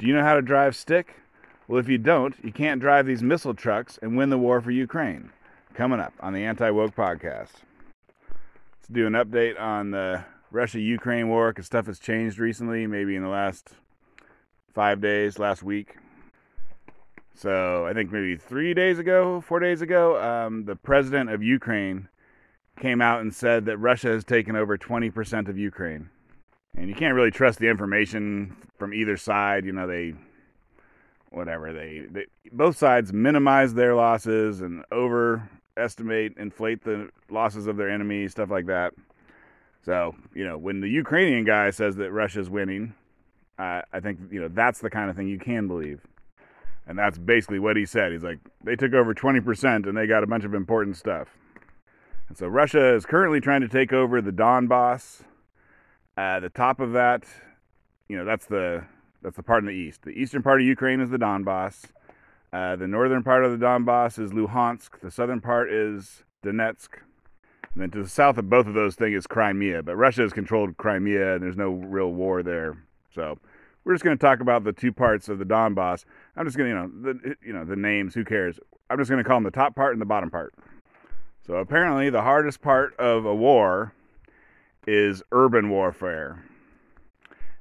Do you know how to drive stick? Well, if you don't, you can't drive these missile trucks and win the war for Ukraine. Coming up on the Anti Woke Podcast. Let's do an update on the Russia Ukraine war because stuff has changed recently, maybe in the last five days, last week. So I think maybe three days ago, four days ago, um, the president of Ukraine came out and said that Russia has taken over 20% of Ukraine and you can't really trust the information from either side. You know, they whatever they, they both sides minimize their losses and overestimate, inflate the losses of their enemies, stuff like that. So you know, when the Ukrainian guy says that Russia's winning, uh, I think you know that's the kind of thing you can believe. And that's basically what he said. He's like, they took over 20% and they got a bunch of important stuff. And so Russia is currently trying to take over the Donbass, uh, the top of that, you know, that's the that's the part in the east. The eastern part of Ukraine is the Donbass. Uh, the northern part of the Donbass is Luhansk. The southern part is Donetsk. And then to the south of both of those things is Crimea. But Russia has controlled Crimea, and there's no real war there. So we're just going to talk about the two parts of the Donbass. I'm just going to, you know, the you know the names. Who cares? I'm just going to call them the top part and the bottom part. So apparently, the hardest part of a war is urban warfare.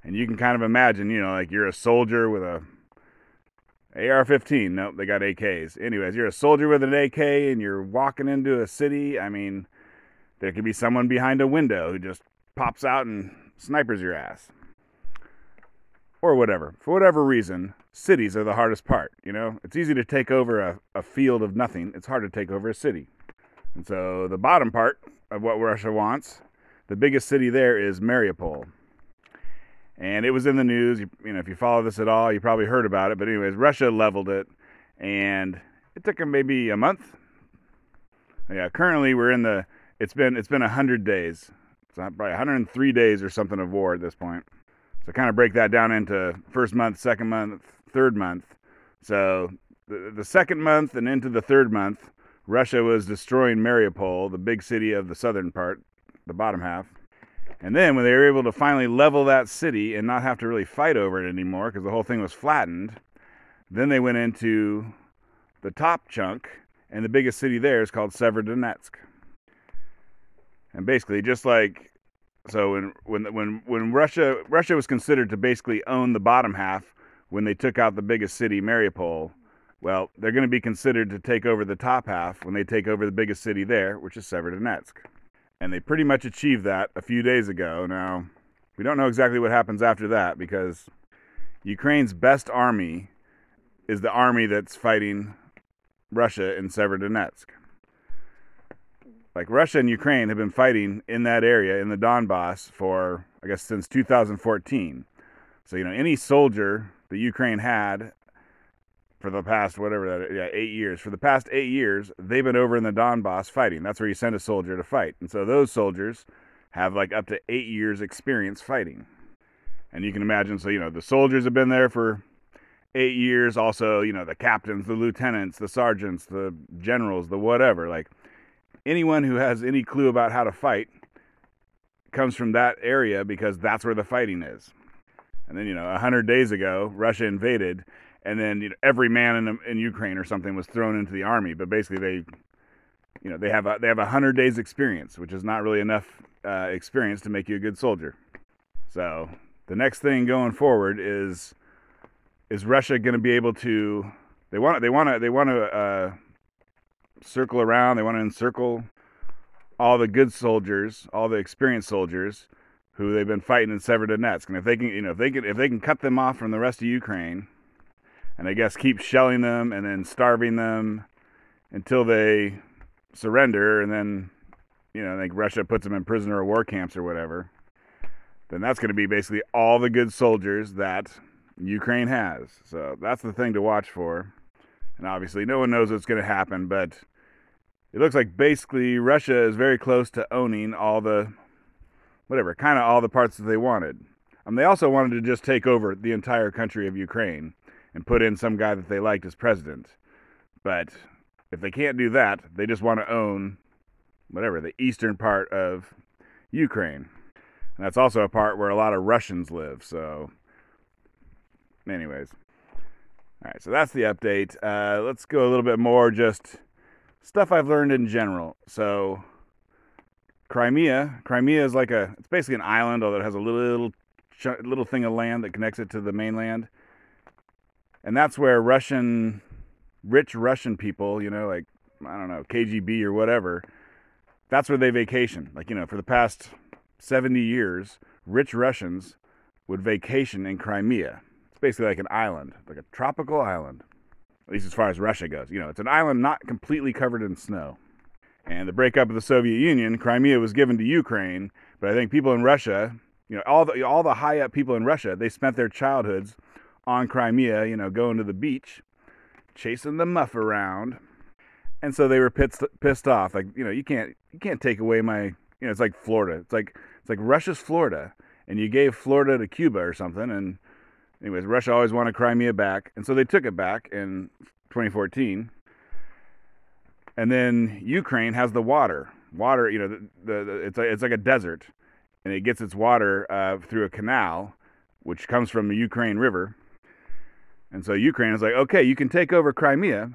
And you can kind of imagine, you know, like you're a soldier with a AR-15. Nope, they got AKs. Anyways, you're a soldier with an AK and you're walking into a city. I mean, there could be someone behind a window who just pops out and snipers your ass. Or whatever. For whatever reason, cities are the hardest part, you know? It's easy to take over a, a field of nothing. It's hard to take over a city. And so the bottom part of what Russia wants the biggest city there is Mariupol. And it was in the news. You, you know, if you follow this at all, you probably heard about it. But anyways, Russia leveled it, and it took them maybe a month. Yeah, currently we're in the. It's been it's been hundred days. It's not probably 103 days or something of war at this point. So kind of break that down into first month, second month, third month. So the, the second month and into the third month, Russia was destroying Mariupol, the big city of the southern part, the bottom half. And then when they were able to finally level that city and not have to really fight over it anymore because the whole thing was flattened, then they went into the top chunk, and the biggest city there is called Severodonetsk. And basically, just like so, when when when when Russia Russia was considered to basically own the bottom half when they took out the biggest city, Mariupol. Well, they're going to be considered to take over the top half when they take over the biggest city there, which is Severodonetsk and they pretty much achieved that a few days ago. Now, we don't know exactly what happens after that because Ukraine's best army is the army that's fighting Russia in Severodonetsk. Like Russia and Ukraine have been fighting in that area in the Donbass for I guess since 2014. So you know any soldier that Ukraine had for the past whatever that yeah eight years. For the past eight years they've been over in the donbass fighting. That's where you send a soldier to fight. And so those soldiers have like up to eight years experience fighting. And you can imagine so you know the soldiers have been there for eight years. Also you know the captains the lieutenants the sergeants the generals the whatever. Like anyone who has any clue about how to fight comes from that area because that's where the fighting is. And then you know a 100 days ago russia invaded and then you know, every man in in Ukraine or something was thrown into the army. But basically, they you know they have a, they have a hundred days experience, which is not really enough uh, experience to make you a good soldier. So the next thing going forward is is Russia going to be able to they want they want to they want to uh, circle around they want to encircle all the good soldiers, all the experienced soldiers who they've been fighting in Severodonetsk, and if they can you know if they can if they can cut them off from the rest of Ukraine and I guess keep shelling them and then starving them until they surrender, and then you know, like Russia puts them in prisoner of war camps or whatever. Then that's going to be basically all the good soldiers that Ukraine has. So that's the thing to watch for. And obviously, no one knows what's going to happen, but it looks like basically Russia is very close to owning all the, whatever, kind of all the parts that they wanted. Um, they also wanted to just take over the entire country of Ukraine and put in some guy that they liked as president. But if they can't do that, they just want to own whatever the eastern part of Ukraine. And that's also a part where a lot of Russians live. So anyways. All right, so that's the update. Uh, let's go a little bit more just stuff I've learned in general. So, Crimea, Crimea is like a, it's basically an island, although it has a little, little, little thing of land that connects it to the mainland. And that's where Russian, rich Russian people, you know, like, I don't know, KGB or whatever, that's where they vacation. Like, you know, for the past 70 years, rich Russians would vacation in Crimea It's basically like an island, like a tropical island, at least as far as Russia goes. You know, it's an island not completely covered in snow. And the breakup of the Soviet Union, Crimea was given to Ukraine, but I think people in Russia, you know, all the all the high up people in Russia, they spent their childhoods on Crimea, you know, going to the beach, chasing the muff around. And so they were pissed, pissed off. Like, you know, you can't you can't take away my, you know, it's like Florida. It's like it's like Russia's Florida, and you gave Florida to Cuba or something, and anyways, Russia always wanted Crimea back, and so they took it back in 2014. And then Ukraine has the water. Water, you know, the, the, the it's like, it's like a desert, and it gets its water uh, through a canal, which comes from the Ukraine River. And so Ukraine is like, okay, you can take over Crimea,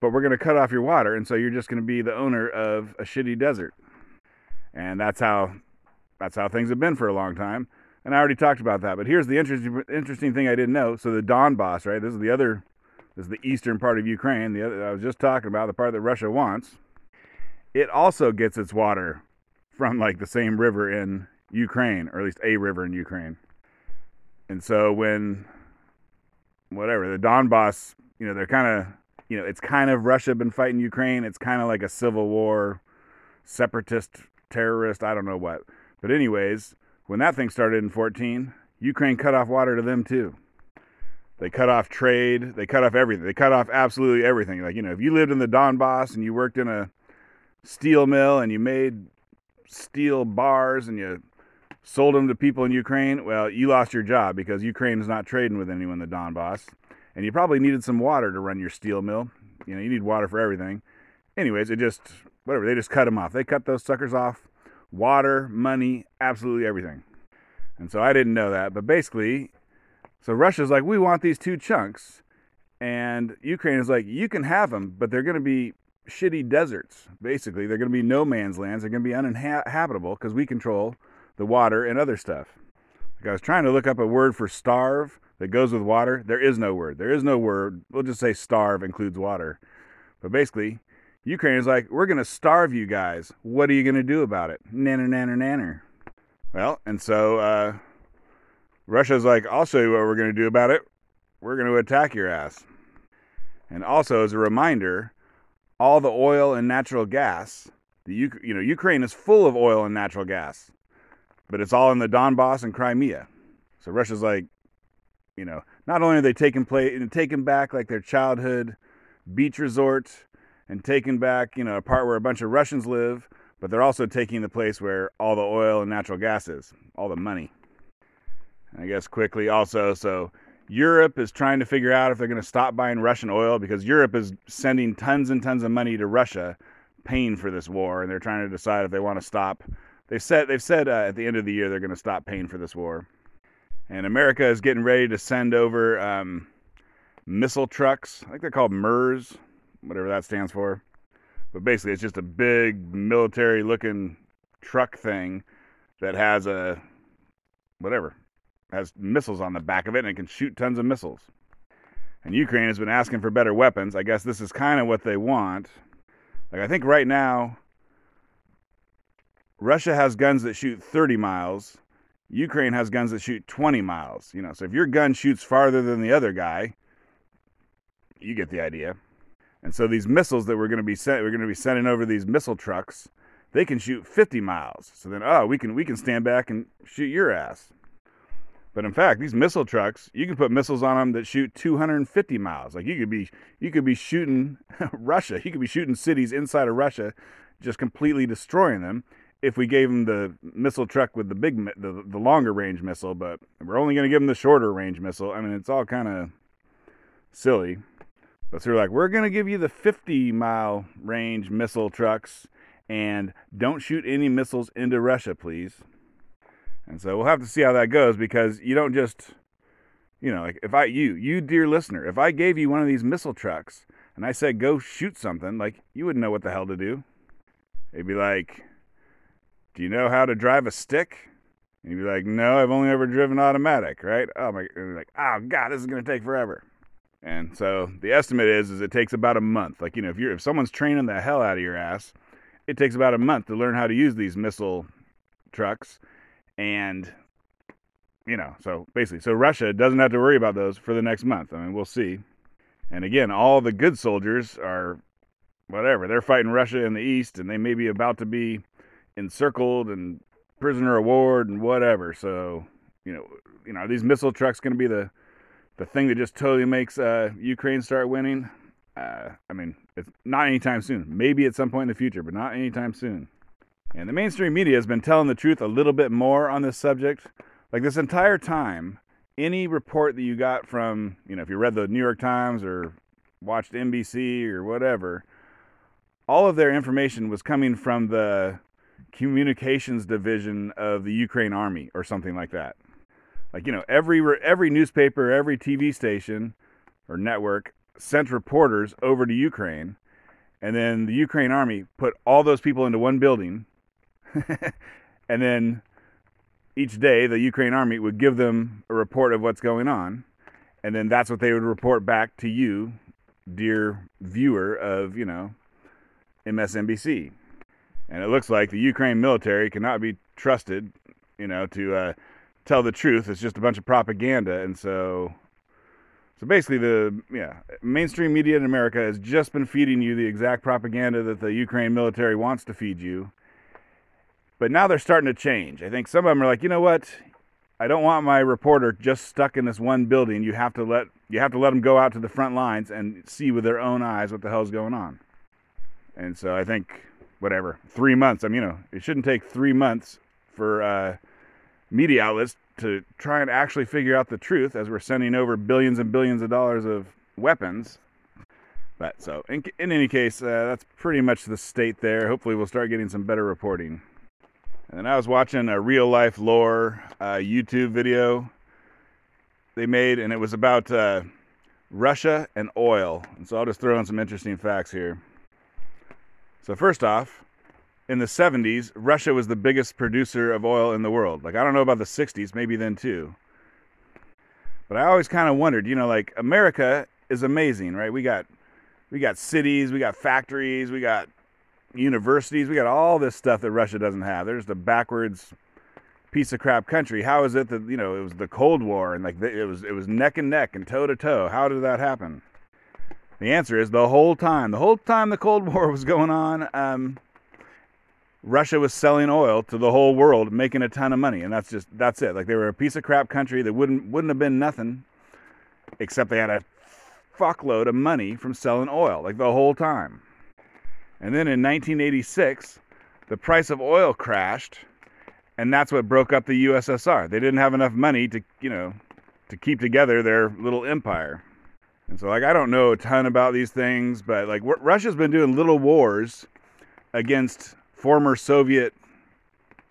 but we're going to cut off your water, and so you're just going to be the owner of a shitty desert. And that's how that's how things have been for a long time and I already talked about that. But here's the interesting interesting thing I didn't know. So the Donbass, right? This is the other, this is the eastern part of Ukraine. The other I was just talking about, the part that Russia wants. It also gets its water from like the same river in Ukraine, or at least a river in Ukraine. And so when, whatever the Donbass, you know, they're kind of, you know, it's kind of Russia been fighting Ukraine. It's kind of like a civil war, separatist, terrorist. I don't know what. But anyways when that thing started in 14, Ukraine cut off water to them too. They cut off trade. They cut off everything. They cut off absolutely everything. Like, you know, if you lived in the Donbass and you worked in a steel mill and you made steel bars and you sold them to people in Ukraine, well, you lost your job because Ukraine is not trading with anyone in the Donbass. And you probably needed some water to run your steel mill. You know, you need water for everything. Anyways, it just, whatever, they just cut them off. They cut those suckers off water, money, absolutely everything. And so I didn't know that. But basically, so Russia's like, we want these two chunks. And Ukraine is like, you can have them, but they're going to be shitty deserts. Basically, they're going to be no man's lands. They're going to be uninhabitable because we control the water and other stuff. Like I was trying to look up a word for starve that goes with water. There is no word. There is no word. We'll just say starve includes water. But basically, Ukraine is like, we're going to starve you guys. What are you going to do about it? Nanner, nanner, nanner. Well, and so uh, Russia's like, I'll show you what we're going to do about it. We're going to attack your ass. And also, as a reminder, all the oil and natural gas, the you know Ukraine is full of oil and natural gas, but it's all in the Donbass and Crimea. So Russia's like, you know, not only are they taking play taking back like their childhood beach resort and taking back, you know, a part where a bunch of Russians live, but they're also taking the place where all the oil and natural gas is, all the money. And I guess quickly also, so Europe is trying to figure out if they're going to stop buying Russian oil because Europe is sending tons and tons of money to Russia, paying for this war, and they're trying to decide if they want to stop. They said they've said uh, at the end of the year they're going to stop paying for this war, and America is getting ready to send over um, missile trucks. I think they're called MERS, whatever that stands for. But basically, it's just a big military looking truck thing that has a whatever has missiles on the back of it and it can shoot tons of missiles. And Ukraine has been asking for better weapons. I guess this is kind of what they want. Like I think right now Russia has guns that shoot 30 miles. Ukraine has guns that shoot 20 miles. You know, so if your gun shoots farther than the other guy, you get the idea. And so these missiles that we're going to be sent, we're going to be sending over these missile trucks. They can shoot 50 miles. So then, oh, we can we can stand back and shoot your ass. But in fact, these missile trucks, you can put missiles on them that shoot 250 miles. Like you could be you could be shooting Russia. You could be shooting cities inside of Russia, just completely destroying them. If we gave them the missile truck with the big the, the longer range missile, but we're only going to give them the shorter range missile. I mean, it's all kind of silly. But so they're like, we're going to give you the 50 mile range missile trucks and don't shoot any missiles into Russia, please. And so we'll have to see how that goes because you don't just You know, like if I, you, you, dear listener, if I gave you one of these missile trucks and I said, go shoot something, like you wouldn't know what the hell to do. It'd be like, do you know how to drive a stick? And you'd be like, no, I've only ever driven automatic, right? Oh my, like, oh God, this is going to take forever. And so the estimate is, is it takes about a month. Like, you know, if you're, if someone's training the hell out of your ass, it takes about a month to learn how to use these missile trucks. And, you know, so basically, so Russia doesn't have to worry about those for the next month. I mean, we'll see. And again, all the good soldiers are whatever. They're fighting Russia in the east, and they may be about to be encircled and prisoner of war and whatever. So, you know, you know, are these missile trucks going to be the the thing that just totally makes uh, Ukraine start winning? Uh, I mean, it's not anytime soon. Maybe at some point in the future, but not anytime soon. And the mainstream media has been telling the truth a little bit more on this subject. Like this entire time, any report that you got from, you know, if you read the New York Times or watched NBC or whatever, all of their information was coming from the communications division of the Ukraine army or something like that. Like, you know, every every newspaper, every TV station or network sent reporters over to Ukraine and then the Ukraine army put all those people into one building and then each day the Ukraine army would give them a report of what's going on, and then that's what they would report back to you, dear viewer of, you know, MSNBC. And it looks like the Ukraine military cannot be trusted, you know, to uh, tell the truth. It's just a bunch of propaganda, and so so basically, the yeah mainstream media in America has just been feeding you the exact propaganda that the Ukraine military wants to feed you, but now they're starting to change. I think some of them are like, you know what? I don't want my reporter just stuck in this one building. You have to let you have to let them go out to the front lines and see with their own eyes what the hell's going on. And so I think whatever three months. I mean, you know, it shouldn't take three months for uh, media outlets to try and actually figure out the truth as we're sending over billions and billions of dollars of weapons. But so in, in any case, uh, that's pretty much the state there. Hopefully, we'll start getting some better reporting. And then I was watching a real life lore uh, YouTube video they made, and it was about uh, Russia and oil. And so I'll just throw in some interesting facts here. So, first off, in the 70s, Russia was the biggest producer of oil in the world. Like, I don't know about the 60s, maybe then too. But I always kind of wondered, you know, like America is amazing, right? We got we got cities, we got factories, we got universities. We got all this stuff that Russia doesn't have. There's the backwards piece of crap country. How is it that you know it was the Cold War and like it was it was neck and neck and toe to toe? How did that happen? The answer is the whole time. The whole time the Cold War was going on, um, Russia was selling oil to the whole world, making a ton of money, and that's just that's it. Like they were a piece of crap country that wouldn't wouldn't have been nothing, except they had a fuckload of money from selling oil, like the whole time. And then in 1986, the price of oil crashed, and that's what broke up the USSR. They didn't have enough money to, you know, to keep together their little empire. And so, like, I don't know a ton about these things, but like, Russia's been doing little wars against former Soviet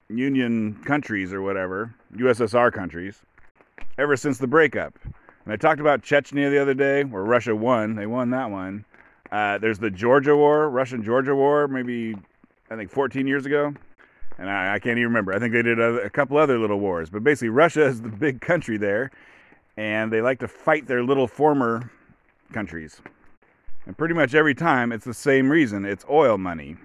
Union countries or whatever, USSR countries, ever since the breakup. And I talked about Chechnya the other day, where Russia won. They won that one. Uh, there's the Georgia War, Russian Georgia War, maybe I think 14 years ago, and I, I can't even remember. I think they did a, a, couple other little wars, but basically Russia is the big country there, and they like to fight their little former countries. And pretty much every time it's the same reason it's oil money.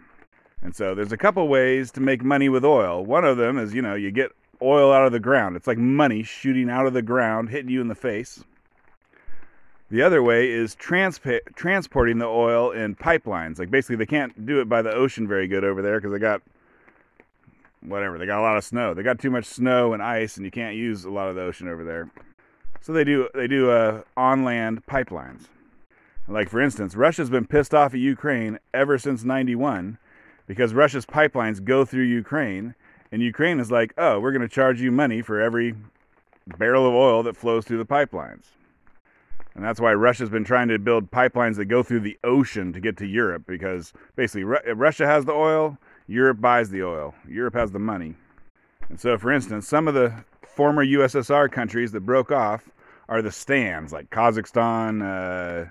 And so there's a couple ways to make money with oil. One of them is, you know, you get oil out of the ground. It's like money shooting out of the ground, hitting you in the face. The other way is transpa- transporting the oil in pipelines. Like basically, they can't do it by the ocean very good over there because they got whatever. They got a lot of snow. They got too much snow and ice, and you can't use a lot of the ocean over there. So they do they do uh, on land pipelines. Like for instance, Russia's been pissed off at Ukraine ever since '91 because Russia's pipelines go through Ukraine, and Ukraine is like, oh, we're going to charge you money for every barrel of oil that flows through the pipelines. And that's why Russia's been trying to build pipelines that go through the ocean to get to Europe because basically Russia has the oil, Europe buys the oil, Europe has the money. And so, for instance, some of the former USSR countries that broke off are the stands like Kazakhstan, uh,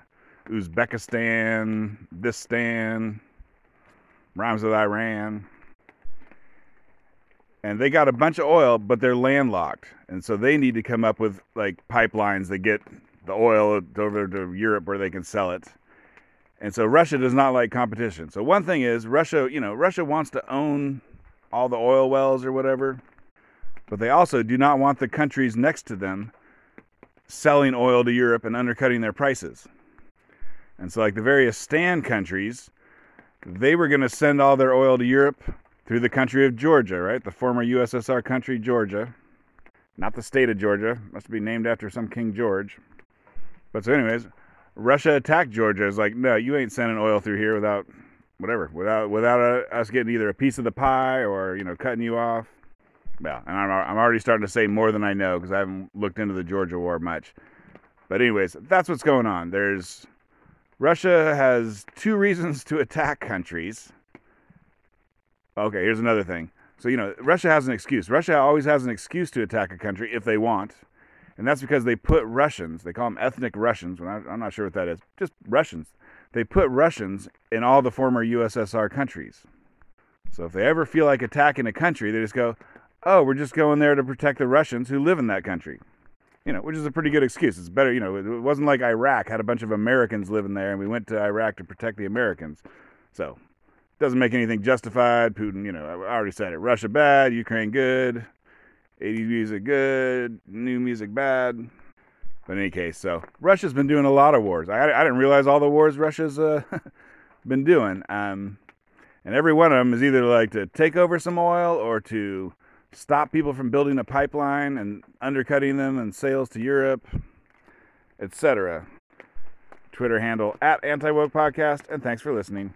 Uzbekistan, this stand, rhymes with Iran. And they got a bunch of oil, but they're landlocked. And so they need to come up with like pipelines that get the oil over to Europe where they can sell it. And so Russia does not like competition. So one thing is Russia, you know, Russia wants to own all the oil wells or whatever, but they also do not want the countries next to them selling oil to Europe and undercutting their prices. And so like the various stand countries, they were going to send all their oil to Europe through the country of Georgia, right? The former USSR country Georgia. Not the state of Georgia, must be named after some King George. But so anyways, Russia attacked Georgia. It's like, no, you ain't sending oil through here without whatever, without without uh, us getting either a piece of the pie or you know cutting you off. Well, and I'm I'm already starting to say more than I know because I haven't looked into the Georgia War much. But anyways, that's what's going on. There's Russia has two reasons to attack countries. Okay, here's another thing. So you know, Russia has an excuse. Russia always has an excuse to attack a country if they want and that's because they put Russians, they call them ethnic Russians, when I, I'm not sure what that is, just Russians. They put Russians in all the former USSR countries. So if they ever feel like attacking a country, they just go, oh, we're just going there to protect the Russians who live in that country. You know, which is a pretty good excuse. It's better, you know, it wasn't like Iraq had a bunch of Americans living there and we went to Iraq to protect the Americans. So, doesn't make anything justified. Putin, you know, I already said it. Russia bad, Ukraine good. 80s music good, new music bad. But in any case, so Russia's been doing a lot of wars. I, I didn't realize all the wars Russia's uh, been doing. Um, and every one of them is either like to take over some oil or to stop people from building a pipeline and undercutting them and sales to Europe, etc. Twitter handle at Anti Woke Podcast, and thanks for listening.